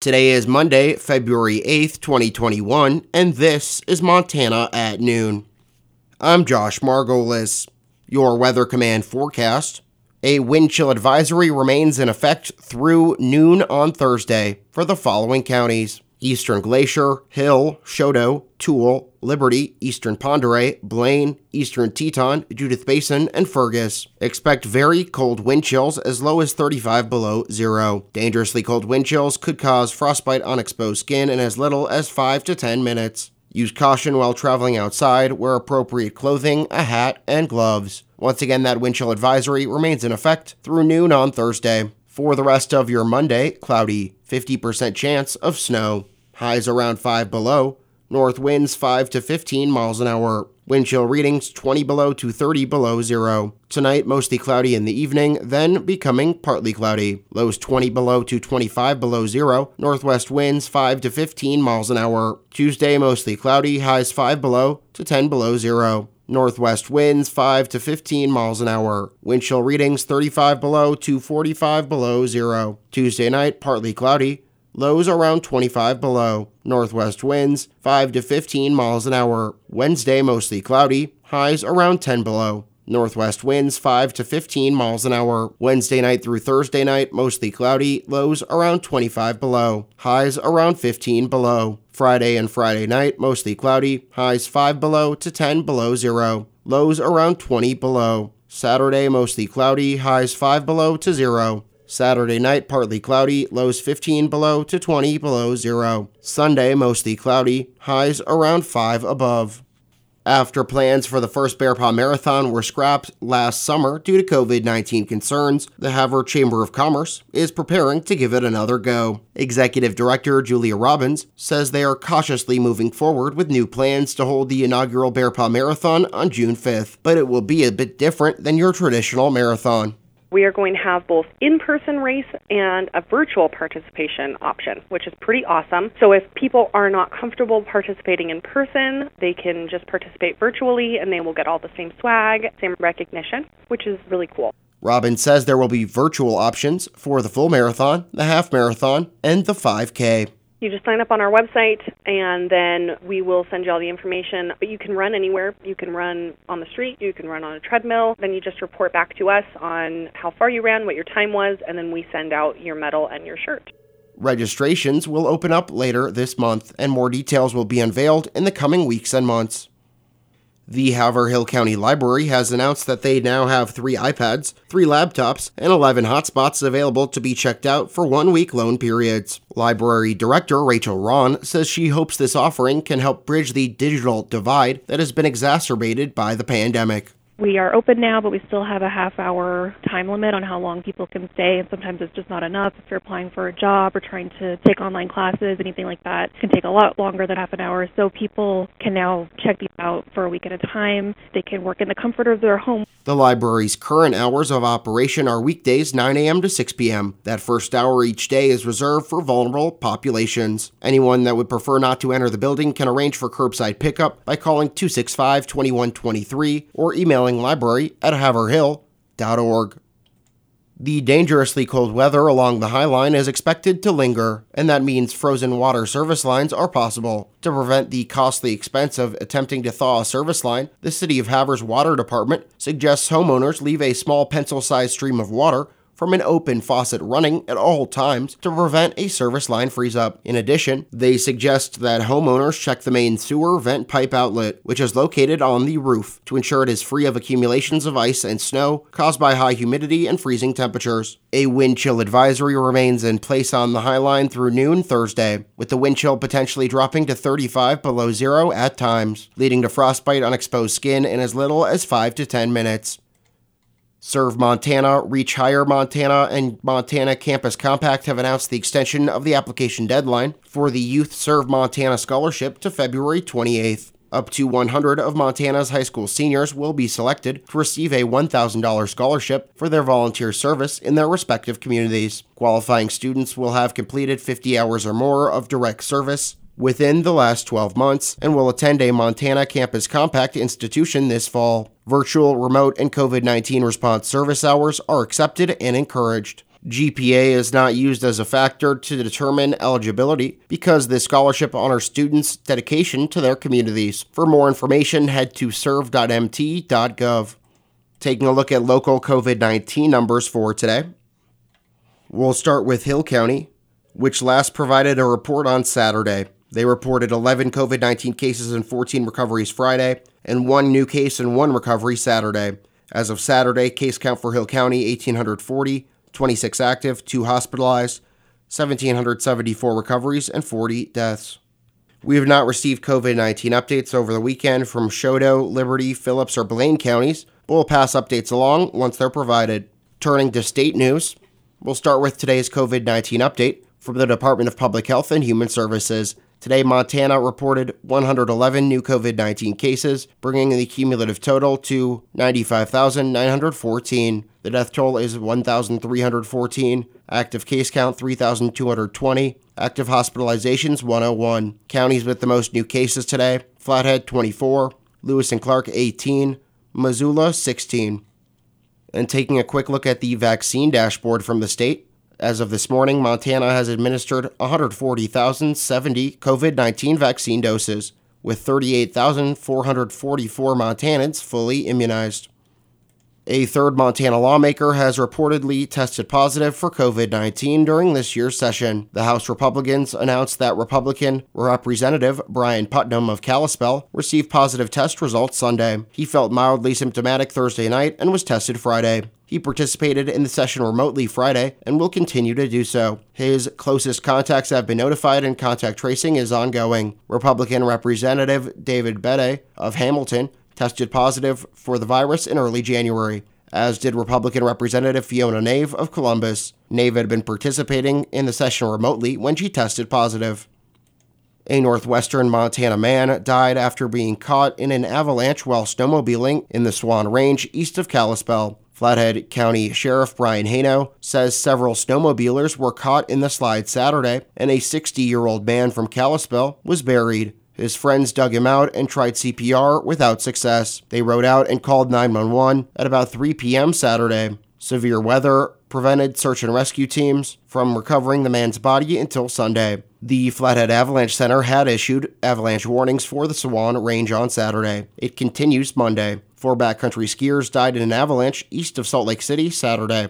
Today is Monday, February 8th, 2021, and this is Montana at noon. I'm Josh Margolis. Your Weather Command forecast. A wind chill advisory remains in effect through noon on Thursday for the following counties Eastern Glacier, Hill, Chouteau, Toole, Liberty, Eastern Pondera, Blaine, Eastern Teton, Judith Basin, and Fergus. Expect very cold wind chills as low as 35 below zero. Dangerously cold wind chills could cause frostbite on exposed skin in as little as 5 to 10 minutes. Use caution while traveling outside, wear appropriate clothing, a hat, and gloves. Once again, that wind chill advisory remains in effect through noon on Thursday. For the rest of your Monday, cloudy, 50% chance of snow. Highs around 5 below. North winds 5 to 15 miles an hour. Wind chill readings 20 below to 30 below zero. Tonight, mostly cloudy in the evening, then becoming partly cloudy. Lows 20 below to 25 below zero. Northwest winds 5 to 15 miles an hour. Tuesday, mostly cloudy. Highs 5 below to 10 below zero. Northwest winds 5 to 15 miles an hour. Wind chill readings 35 below to 45 below zero. Tuesday night, partly cloudy. Lows around 25 below. Northwest winds 5 to 15 miles an hour. Wednesday, mostly cloudy. Highs around 10 below. Northwest winds 5 to 15 miles an hour. Wednesday night through Thursday night, mostly cloudy, lows around 25 below. Highs around 15 below. Friday and Friday night, mostly cloudy, highs 5 below to 10 below zero. Lows around 20 below. Saturday, mostly cloudy, highs 5 below to 0. Saturday night, partly cloudy, lows 15 below to 20 below 0. Sunday, mostly cloudy, highs around 5 above. After plans for the first Bear Paw Marathon were scrapped last summer due to COVID 19 concerns, the Havre Chamber of Commerce is preparing to give it another go. Executive Director Julia Robbins says they are cautiously moving forward with new plans to hold the inaugural Bear Paw Marathon on June 5th, but it will be a bit different than your traditional marathon. We are going to have both in-person race and a virtual participation option, which is pretty awesome. So if people are not comfortable participating in person, they can just participate virtually and they will get all the same swag, same recognition, which is really cool. Robin says there will be virtual options for the full marathon, the half marathon, and the 5K. You just sign up on our website, and then we will send you all the information. But you can run anywhere. You can run on the street. You can run on a treadmill. Then you just report back to us on how far you ran, what your time was, and then we send out your medal and your shirt. Registrations will open up later this month, and more details will be unveiled in the coming weeks and months. The Havre-Hill County Library has announced that they now have three iPads, three laptops, and 11 hotspots available to be checked out for one week loan periods. Library Director Rachel Ron says she hopes this offering can help bridge the digital divide that has been exacerbated by the pandemic. We are open now, but we still have a half hour time limit on how long people can stay, and sometimes it's just not enough. If you're applying for a job or trying to take online classes, anything like that, it can take a lot longer than half an hour. So people can now check these out for a week at a time. They can work in the comfort of their home. The library's current hours of operation are weekdays 9 a.m. to 6 p.m. That first hour each day is reserved for vulnerable populations. Anyone that would prefer not to enter the building can arrange for curbside pickup by calling 265 2123 or emailing library at haverhill.org. The dangerously cold weather along the High Line is expected to linger, and that means frozen water service lines are possible. To prevent the costly expense of attempting to thaw a service line, the City of Havre's Water Department suggests homeowners leave a small pencil sized stream of water from an open faucet running at all times to prevent a service line freeze up. In addition, they suggest that homeowners check the main sewer vent pipe outlet, which is located on the roof, to ensure it is free of accumulations of ice and snow caused by high humidity and freezing temperatures. A wind chill advisory remains in place on the High Line through noon Thursday, with the wind chill potentially dropping to 35 below zero at times, leading to frostbite on exposed skin in as little as 5 to 10 minutes. Serve Montana, Reach Higher Montana, and Montana Campus Compact have announced the extension of the application deadline for the Youth Serve Montana Scholarship to February 28th. Up to 100 of Montana's high school seniors will be selected to receive a $1,000 scholarship for their volunteer service in their respective communities. Qualifying students will have completed 50 hours or more of direct service within the last 12 months and will attend a Montana Campus Compact institution this fall. Virtual, remote, and COVID 19 response service hours are accepted and encouraged. GPA is not used as a factor to determine eligibility because the scholarship honors students' dedication to their communities. For more information, head to serve.mt.gov. Taking a look at local COVID 19 numbers for today. We'll start with Hill County, which last provided a report on Saturday. They reported 11 COVID 19 cases and 14 recoveries Friday, and one new case and one recovery Saturday. As of Saturday, case count for Hill County 1,840, 26 active, 2 hospitalized, 1,774 recoveries, and 40 deaths. We have not received COVID 19 updates over the weekend from Chouteau, Liberty, Phillips, or Blaine counties, but we'll pass updates along once they're provided. Turning to state news, we'll start with today's COVID 19 update from the Department of Public Health and Human Services. Today, Montana reported 111 new COVID 19 cases, bringing the cumulative total to 95,914. The death toll is 1,314. Active case count 3,220. Active hospitalizations 101. Counties with the most new cases today Flathead 24, Lewis and Clark 18, Missoula 16. And taking a quick look at the vaccine dashboard from the state, as of this morning, Montana has administered 140,070 COVID 19 vaccine doses, with 38,444 Montanans fully immunized. A third Montana lawmaker has reportedly tested positive for COVID 19 during this year's session. The House Republicans announced that Republican Representative Brian Putnam of Kalispell received positive test results Sunday. He felt mildly symptomatic Thursday night and was tested Friday. He participated in the session remotely Friday and will continue to do so. His closest contacts have been notified and contact tracing is ongoing. Republican Representative David Bedey of Hamilton tested positive for the virus in early January, as did Republican Representative Fiona Nave of Columbus. Nave had been participating in the session remotely when she tested positive. A northwestern Montana man died after being caught in an avalanche while snowmobiling in the Swan Range east of Kalispell. Flathead County Sheriff Brian Heino says several snowmobilers were caught in the slide Saturday, and a 60 year old man from Kalispell was buried. His friends dug him out and tried CPR without success. They rode out and called 911 at about 3 p.m. Saturday. Severe weather prevented search and rescue teams from recovering the man's body until Sunday. The Flathead Avalanche Center had issued avalanche warnings for the Swan Range on Saturday. It continues Monday. Four backcountry skiers died in an avalanche east of Salt Lake City Saturday.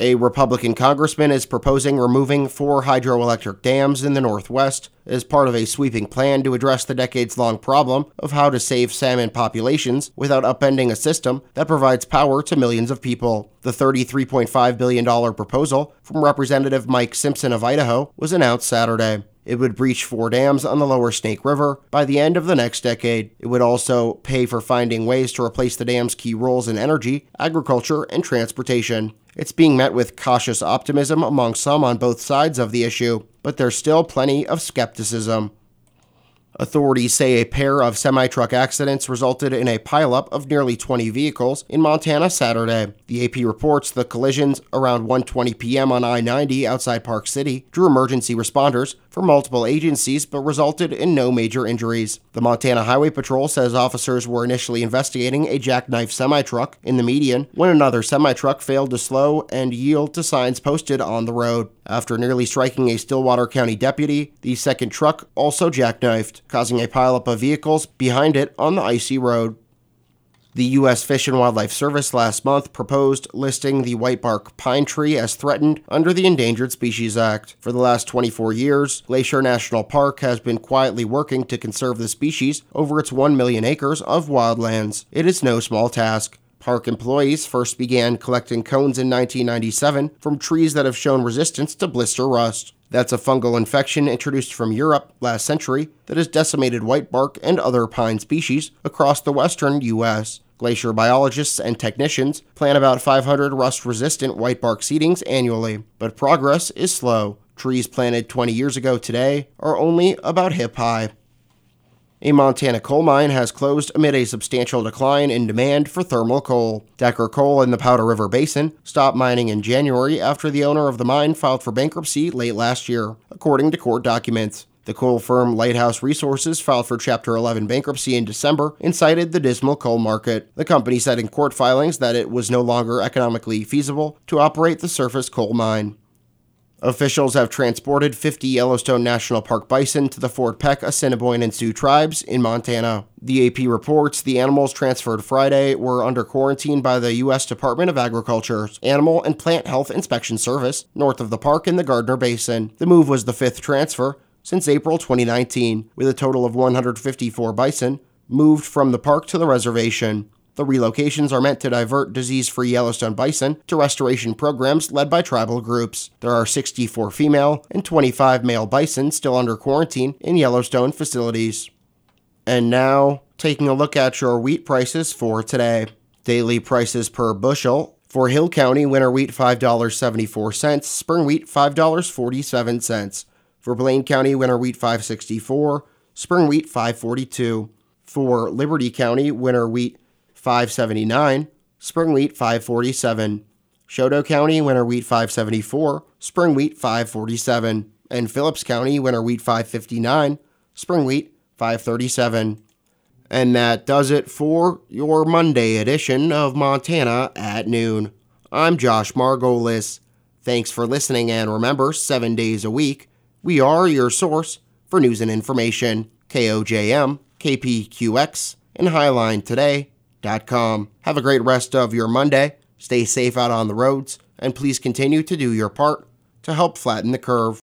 A Republican congressman is proposing removing four hydroelectric dams in the Northwest as part of a sweeping plan to address the decades long problem of how to save salmon populations without upending a system that provides power to millions of people. The $33.5 billion proposal from Representative Mike Simpson of Idaho was announced Saturday. It would breach four dams on the lower Snake River by the end of the next decade. It would also pay for finding ways to replace the dam's key roles in energy, agriculture, and transportation. It's being met with cautious optimism among some on both sides of the issue, but there's still plenty of skepticism. Authorities say a pair of semi truck accidents resulted in a pileup of nearly 20 vehicles in Montana Saturday. The AP reports the collisions around 1:20 p.m. on I-90 outside Park City drew emergency responders from multiple agencies but resulted in no major injuries. The Montana Highway Patrol says officers were initially investigating a jackknife semi truck in the median when another semi truck failed to slow and yield to signs posted on the road. After nearly striking a Stillwater County deputy, the second truck also jackknifed, causing a pileup of vehicles behind it on the icy road. The U.S. Fish and Wildlife Service last month proposed listing the whitebark pine tree as threatened under the Endangered Species Act. For the last 24 years, Glacier National Park has been quietly working to conserve the species over its 1 million acres of wildlands. It is no small task. Park employees first began collecting cones in 1997 from trees that have shown resistance to blister rust. That's a fungal infection introduced from Europe last century that has decimated whitebark and other pine species across the western U.S. Glacier biologists and technicians plan about 500 rust resistant whitebark seedings annually, but progress is slow. Trees planted 20 years ago today are only about hip high. A Montana coal mine has closed amid a substantial decline in demand for thermal coal. Decker Coal in the Powder River Basin stopped mining in January after the owner of the mine filed for bankruptcy late last year, according to court documents. The coal firm Lighthouse Resources filed for Chapter 11 bankruptcy in December and cited the dismal coal market. The company said in court filings that it was no longer economically feasible to operate the surface coal mine. Officials have transported 50 Yellowstone National Park bison to the Fort Peck, Assiniboine, and Sioux tribes in Montana. The AP reports the animals transferred Friday were under quarantine by the U.S. Department of Agriculture's Animal and Plant Health Inspection Service north of the park in the Gardiner Basin. The move was the fifth transfer since April 2019, with a total of 154 bison moved from the park to the reservation. The relocations are meant to divert disease free Yellowstone bison to restoration programs led by tribal groups. There are 64 female and 25 male bison still under quarantine in Yellowstone facilities. And now, taking a look at your wheat prices for today. Daily prices per bushel. For Hill County, winter wheat $5.74, spring wheat $5.47. For Blaine County, winter wheat 564, spring wheat 542. For Liberty County, winter wheat 579, spring wheat 547. Chouteau County, winter wheat 574, spring wheat 547. And Phillips County, winter wheat 559, spring wheat 537. And that does it for your Monday edition of Montana at noon. I'm Josh Margolis. Thanks for listening, and remember, seven days a week, we are your source for news and information. KOJM, KPQX, and Highline Today have a great rest of your Monday. Stay safe out on the roads, and please continue to do your part to help flatten the curve.